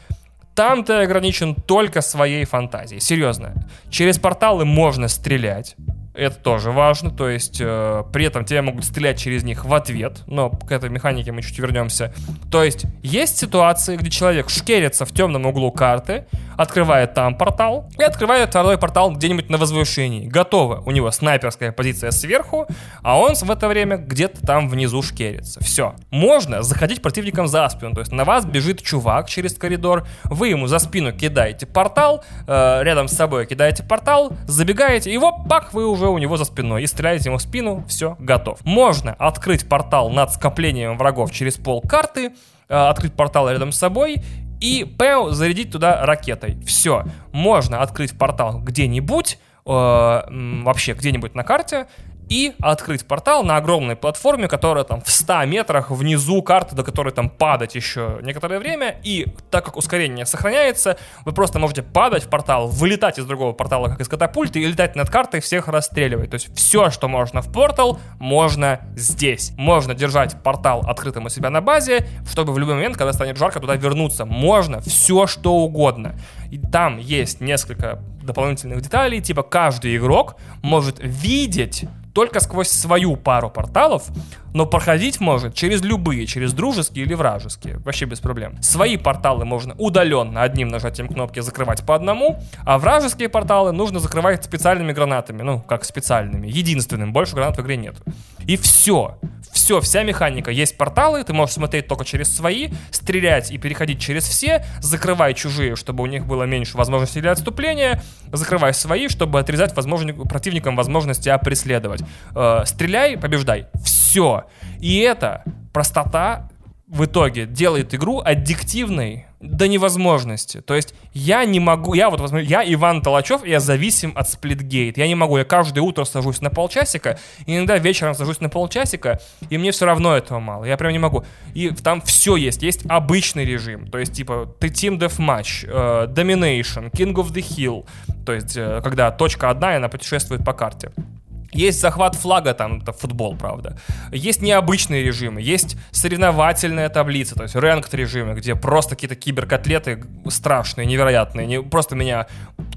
там ты ограничен только своей фантазией. Серьезно. Через порталы можно стрелять. Это тоже важно, то есть э, при этом тебя могут стрелять через них в ответ, но к этой механике мы чуть вернемся. То есть есть ситуации, где человек шкерится в темном углу карты, открывает там портал и открывает второй портал где-нибудь на возвышении. Готово. У него снайперская позиция сверху, а он в это время где-то там внизу шкерится. Все. Можно заходить противникам за спину, то есть на вас бежит чувак через коридор, вы ему за спину кидаете портал, э, рядом с собой кидаете портал, забегаете, и вот пак, вы уже у него за спиной и стреляете ему в спину, все, готов. Можно открыть портал над скоплением врагов через пол карты, э, открыть портал рядом с собой и ПЭО зарядить туда ракетой. Все. Можно открыть портал где-нибудь, э, вообще где-нибудь на карте, и открыть портал на огромной платформе, которая там в 100 метрах внизу карты, до которой там падать еще некоторое время, и так как ускорение сохраняется, вы просто можете падать в портал, вылетать из другого портала, как из катапульты, и летать над картой, всех расстреливать. То есть все, что можно в портал, можно здесь. Можно держать портал открытым у себя на базе, чтобы в любой момент, когда станет жарко, туда вернуться. Можно все, что угодно. И там есть несколько дополнительных деталей, типа каждый игрок может видеть только сквозь свою пару порталов, но проходить может через любые, через дружеские или вражеские, вообще без проблем. Свои порталы можно удаленно одним нажатием кнопки закрывать по одному, а вражеские порталы нужно закрывать специальными гранатами, ну, как специальными, единственным, больше гранат в игре нет. И все, все, вся механика. Есть порталы, ты можешь смотреть только через свои, стрелять и переходить через все, закрывай чужие, чтобы у них было меньше возможностей для отступления, закрывай свои, чтобы отрезать возможно, противникам возможность тебя преследовать. Э, стреляй, побеждай. Все. И это простота в итоге делает игру аддиктивной до невозможности. То есть я не могу, я вот возьму, я Иван Толачев, я зависим от Splitgate. Я не могу, я каждое утро сажусь на полчасика, иногда вечером сажусь на полчасика, и мне все равно этого мало. Я прям не могу. И там все есть. Есть обычный режим, то есть типа ты Team Deathmatch, э, Domination, King of the Hill, то есть э, когда точка одна, и она путешествует по карте. Есть захват флага, там, это футбол, правда. Есть необычные режимы, есть соревновательная таблица, то есть ranked режимы, где просто какие-то киберкотлеты страшные, невероятные. Не, просто меня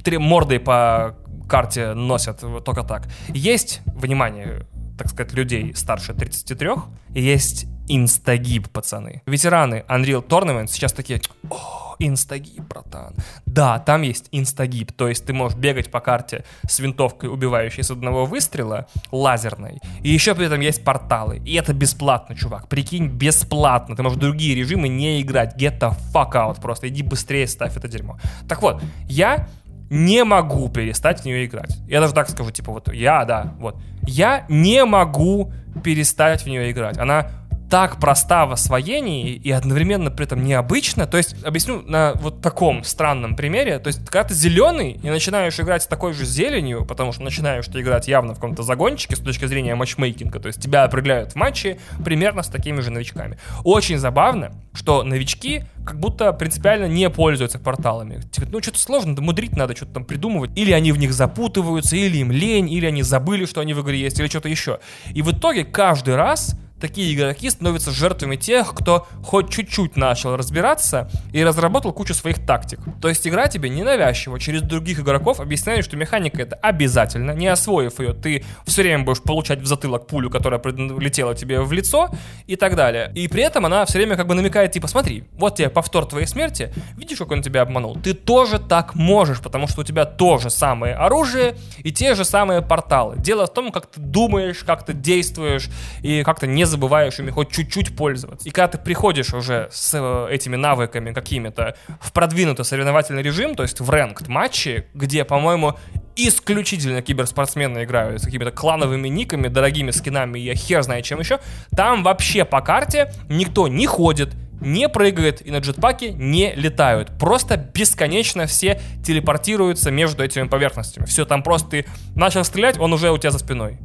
мордой по карте носят вот только так. Есть, внимание, так сказать, людей старше 33, и есть инстагиб, пацаны. Ветераны Unreal Tournament сейчас такие, о, инстагиб, братан. Да, там есть инстагиб, то есть ты можешь бегать по карте с винтовкой, убивающей с одного выстрела, лазерной, и еще при этом есть порталы, и это бесплатно, чувак, прикинь, бесплатно, ты можешь другие режимы не играть, get the fuck out, просто иди быстрее ставь это дерьмо. Так вот, я не могу перестать в нее играть. Я даже так скажу, типа вот я, да, вот. Я не могу перестать в нее играть. Она так проста в освоении и одновременно при этом необычно. То есть, объясню на вот таком странном примере. То есть, когда ты зеленый и начинаешь играть с такой же зеленью, потому что начинаешь ты играть явно в каком-то загончике с точки зрения матчмейкинга, то есть тебя определяют в матче примерно с такими же новичками. Очень забавно, что новички как будто принципиально не пользуются порталами. Типа, ну, что-то сложно, да мудрить надо, что-то там придумывать. Или они в них запутываются, или им лень, или они забыли, что они в игре есть, или что-то еще. И в итоге каждый раз такие игроки становятся жертвами тех, кто хоть чуть-чуть начал разбираться и разработал кучу своих тактик. То есть игра тебе ненавязчиво через других игроков объясняет, что механика это обязательно, не освоив ее, ты все время будешь получать в затылок пулю, которая летела тебе в лицо и так далее. И при этом она все время как бы намекает, типа, смотри, вот тебе повтор твоей смерти, видишь, как он тебя обманул? Ты тоже так можешь, потому что у тебя то же самое оружие и те же самые порталы. Дело в том, как ты думаешь, как ты действуешь и как то не забываешь ими хоть чуть-чуть пользоваться. И когда ты приходишь уже с э, этими навыками какими-то в продвинутый соревновательный режим, то есть в рэнкт матчи, где, по-моему, исключительно киберспортсмены играют с какими-то клановыми никами, дорогими скинами и хер знает чем еще, там вообще по карте никто не ходит, не прыгают и на джетпаке не летают. Просто бесконечно все телепортируются между этими поверхностями. Все, там просто ты начал стрелять, он уже у тебя за спиной.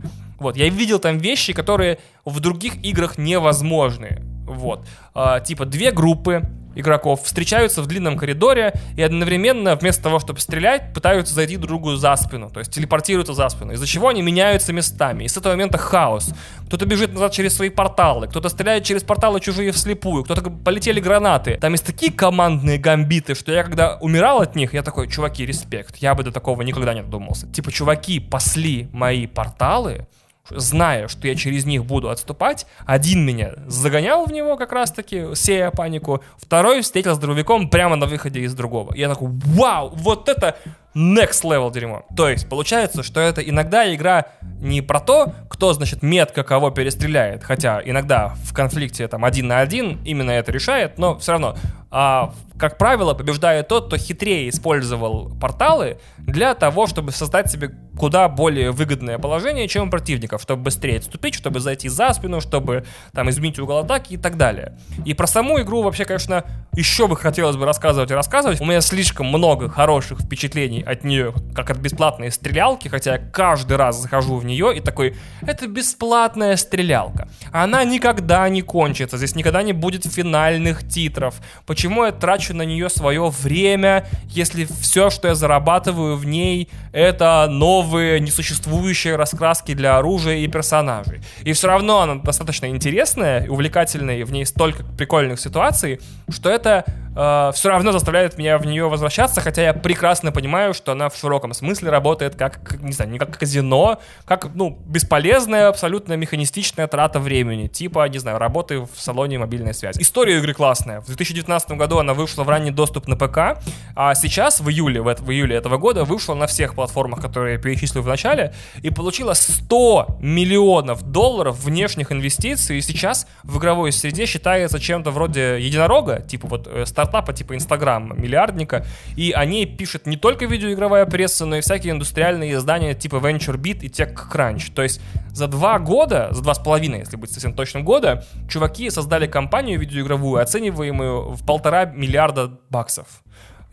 Вот, я видел там вещи, которые в других играх невозможны. Вот. А, типа две группы игроков встречаются в длинном коридоре и одновременно вместо того, чтобы стрелять, пытаются зайти друг другу за спину, то есть телепортируются за спину, из-за чего они меняются местами. И с этого момента хаос. Кто-то бежит назад через свои порталы, кто-то стреляет через порталы чужие вслепую, кто-то полетели гранаты. Там есть такие командные гамбиты, что я когда умирал от них, я такой, чуваки, респект, я бы до такого никогда не додумался. Типа, чуваки пасли мои порталы, зная, что я через них буду отступать, один меня загонял в него как раз-таки, сея панику, второй встретил с дробовиком прямо на выходе из другого. Я такой, вау, вот это next level дерьмо. То есть, получается, что это иногда игра не про то, кто, значит, метко кого перестреляет, хотя иногда в конфликте там один на один именно это решает, но все равно а, как правило, побеждает тот, кто хитрее использовал порталы для того, чтобы создать себе куда более выгодное положение, чем у противников, чтобы быстрее отступить, чтобы зайти за спину, чтобы там изменить угол атаки и так далее. И про саму игру вообще, конечно, еще бы хотелось бы рассказывать и рассказывать. У меня слишком много хороших впечатлений от нее, как от бесплатной стрелялки, хотя я каждый раз захожу в нее и такой, это бесплатная стрелялка. Она никогда не кончится, здесь никогда не будет финальных титров. Почему я трачу на нее свое время, если все, что я зарабатываю в ней, это новые несуществующие раскраски для оружия и персонажей. И все равно она достаточно интересная, увлекательная, и в ней столько прикольных ситуаций, что это э, все равно заставляет меня в нее возвращаться, хотя я прекрасно понимаю, что она в широком смысле работает как, не знаю, не как казино, как, ну, бесполезная, абсолютно механистичная трата времени, типа, не знаю, работы в салоне мобильной связи. История игры классная. В 2019 году она вышла в ранний доступ на ПК, а сейчас, в июле, в, в июле этого года, вышла на всех платформах, которые я перечислил в начале, и получила 100 миллионов долларов внешних инвестиций, и сейчас в игровой среде считается чем-то вроде единорога, типа вот э, стартапа типа Инстаграм, миллиардника, и о ней пишет не только видеоигровая пресса, но и всякие индустриальные издания типа VentureBeat и TechCrunch. То есть за два года, за два с половиной, если быть совсем точным года, чуваки создали компанию видеоигровую, оцениваемую в полтора миллиарда баксов.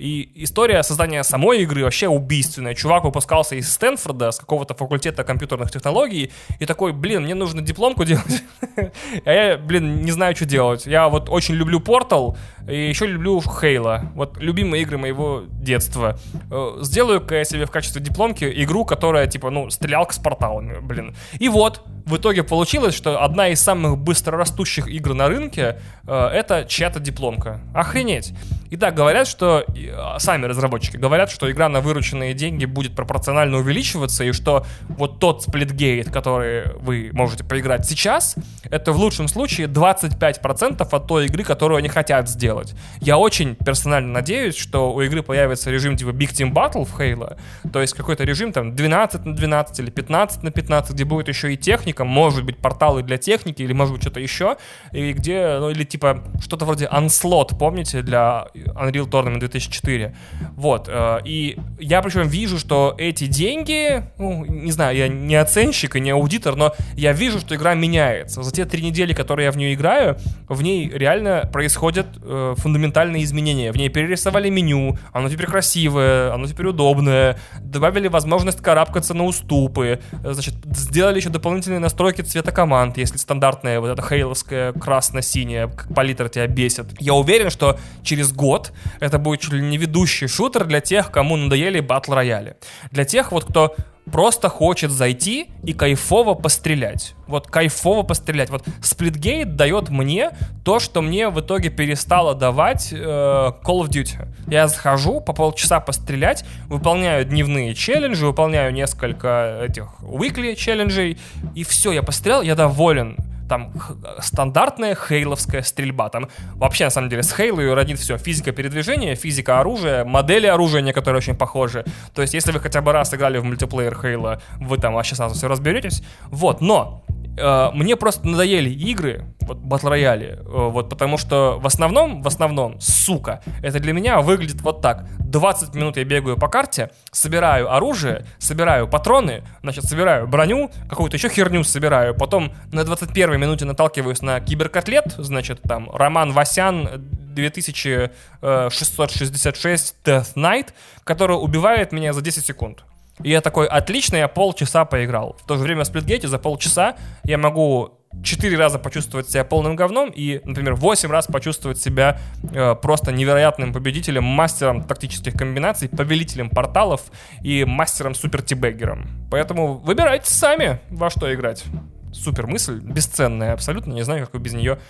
И история создания самой игры вообще убийственная. Чувак выпускался из Стэнфорда, с какого-то факультета компьютерных технологий, и такой, блин, мне нужно дипломку делать. А я, блин, не знаю, что делать. Я вот очень люблю Portal, И еще люблю Хейла. Вот любимые игры моего детства. Э, сделаю-ка я себе в качестве дипломки игру, которая, типа, ну, стрелялка с порталами, блин. И вот, в итоге получилось, что одна из самых быстрорастущих игр на рынке э, это чья-то дипломка. Охренеть. Итак, говорят, что э, сами разработчики говорят, что игра на вырученные деньги будет пропорционально увеличиваться, и что вот тот сплитгейт, который вы можете поиграть сейчас, это в лучшем случае 25% от той игры, которую они хотят сделать. Я очень персонально надеюсь, что у игры появится режим типа Big Team Battle в Halo, то есть какой-то режим там 12 на 12 или 15 на 15, где будет еще и техника, может быть порталы для техники или может быть что-то еще, и где, ну или типа что-то вроде Unslot, помните, для Unreal Tournament 2004. Вот, э, и я причем вижу, что эти деньги, ну, не знаю, я не оценщик и не аудитор, но я вижу, что игра меняется. За те три недели, которые я в нее играю, в ней реально происходят э, фундаментальные изменения. В ней перерисовали меню, оно теперь красивое, оно теперь удобное, добавили возможность карабкаться на уступы, э, значит, сделали еще дополнительные настройки цвета команд, если стандартная вот эта хейловская красно-синяя палитра тебя бесит. Я уверен, что через год это будет чуть ли не ведущий шутер для тех, кому надоели батл рояли. Для тех вот, кто просто хочет зайти и кайфово пострелять. Вот кайфово пострелять. Вот Splitgate дает мне то, что мне в итоге перестало давать э, Call of Duty. Я захожу по полчаса пострелять, выполняю дневные челленджи, выполняю несколько этих weekly челленджей, и все, я пострелял, я доволен там стандартная хейловская стрельба. Там вообще, на самом деле, с Хейлой родит все. Физика передвижения, физика оружия, модели оружия некоторые очень похожи. То есть, если вы хотя бы раз играли в мультиплеер Хейла, вы там вообще сразу все разберетесь. Вот, но мне просто надоели игры, вот батл рояли, э, вот потому что в основном, в основном, сука, это для меня выглядит вот так. 20 минут я бегаю по карте, собираю оружие, собираю патроны, значит, собираю броню, какую-то еще херню собираю, потом на 21 минуте наталкиваюсь на киберкотлет, значит, там, Роман Васян 2666 Death Knight, который убивает меня за 10 секунд. И я такой, отлично, я полчаса поиграл. В то же время в сплитгейте за полчаса я могу четыре раза почувствовать себя полным говном и, например, восемь раз почувствовать себя э, просто невероятным победителем, мастером тактических комбинаций, повелителем порталов и мастером супер тибеггером. Поэтому выбирайте сами, во что играть. Супер мысль, бесценная абсолютно, не знаю, как вы без нее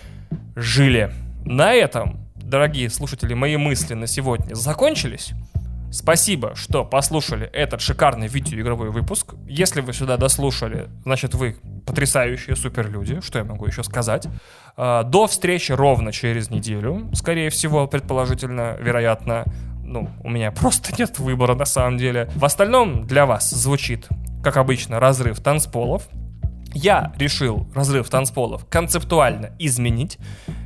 жили. На этом, дорогие слушатели, мои мысли на сегодня закончились. Спасибо, что послушали этот шикарный видеоигровой выпуск. Если вы сюда дослушали, значит вы потрясающие суперлюди, что я могу еще сказать. А, до встречи ровно через неделю, скорее всего, предположительно, вероятно. Ну, у меня просто нет выбора на самом деле. В остальном для вас звучит, как обычно, разрыв танцполов. Я решил разрыв танцполов концептуально изменить,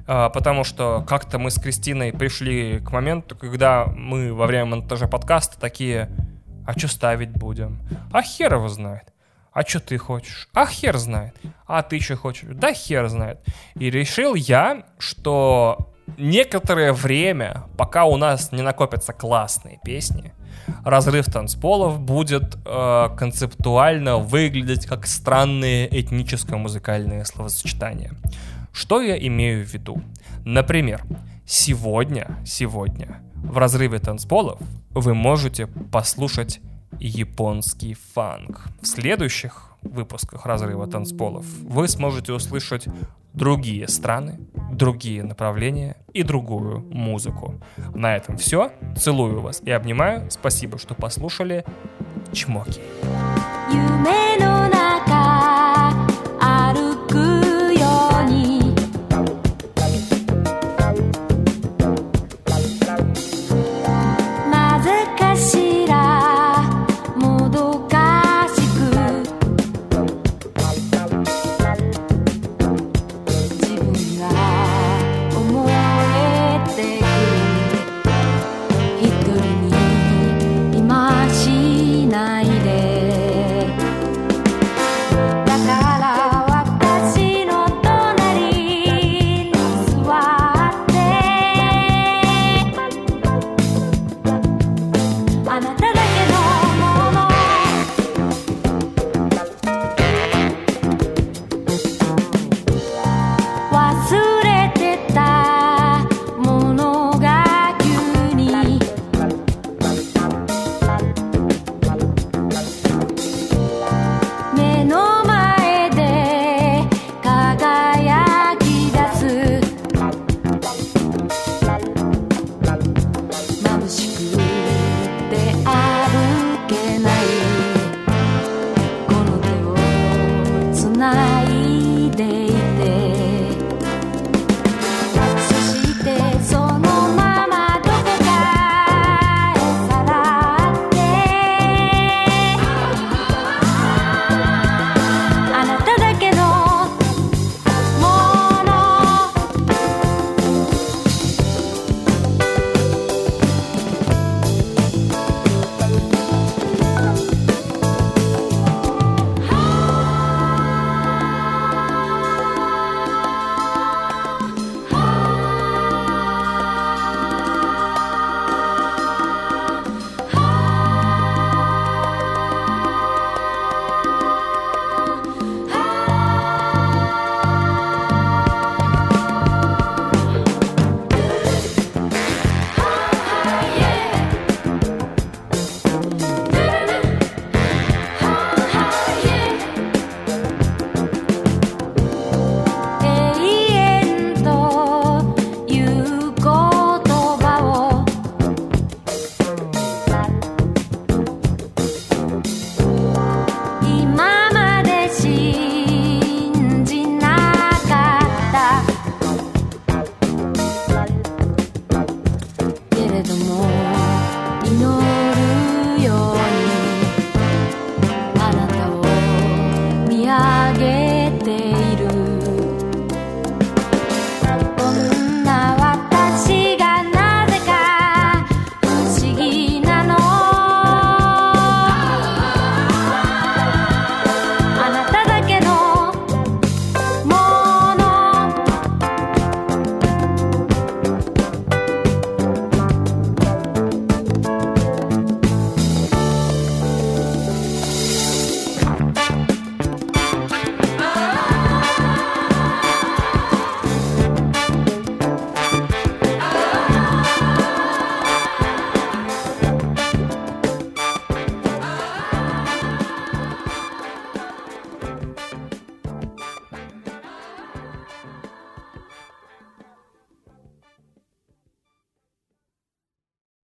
а, потому что как-то мы с Кристиной пришли к моменту, когда мы во время монтажа подкаста такие, а что ставить будем? А хер его знает. А что ты хочешь? А хер знает. А ты что хочешь? Да хер знает. И решил я, что некоторое время, пока у нас не накопятся классные песни, разрыв танцполов будет э, концептуально выглядеть как странные этническо-музыкальные словосочетания. Что я имею в виду? Например, сегодня, сегодня в разрыве танцполов вы можете послушать японский фанк. В следующих выпусках разрыва танцполов вы сможете услышать другие страны, другие направления и другую музыку. На этом все. Целую вас и обнимаю. Спасибо, что послушали. Чмоки. You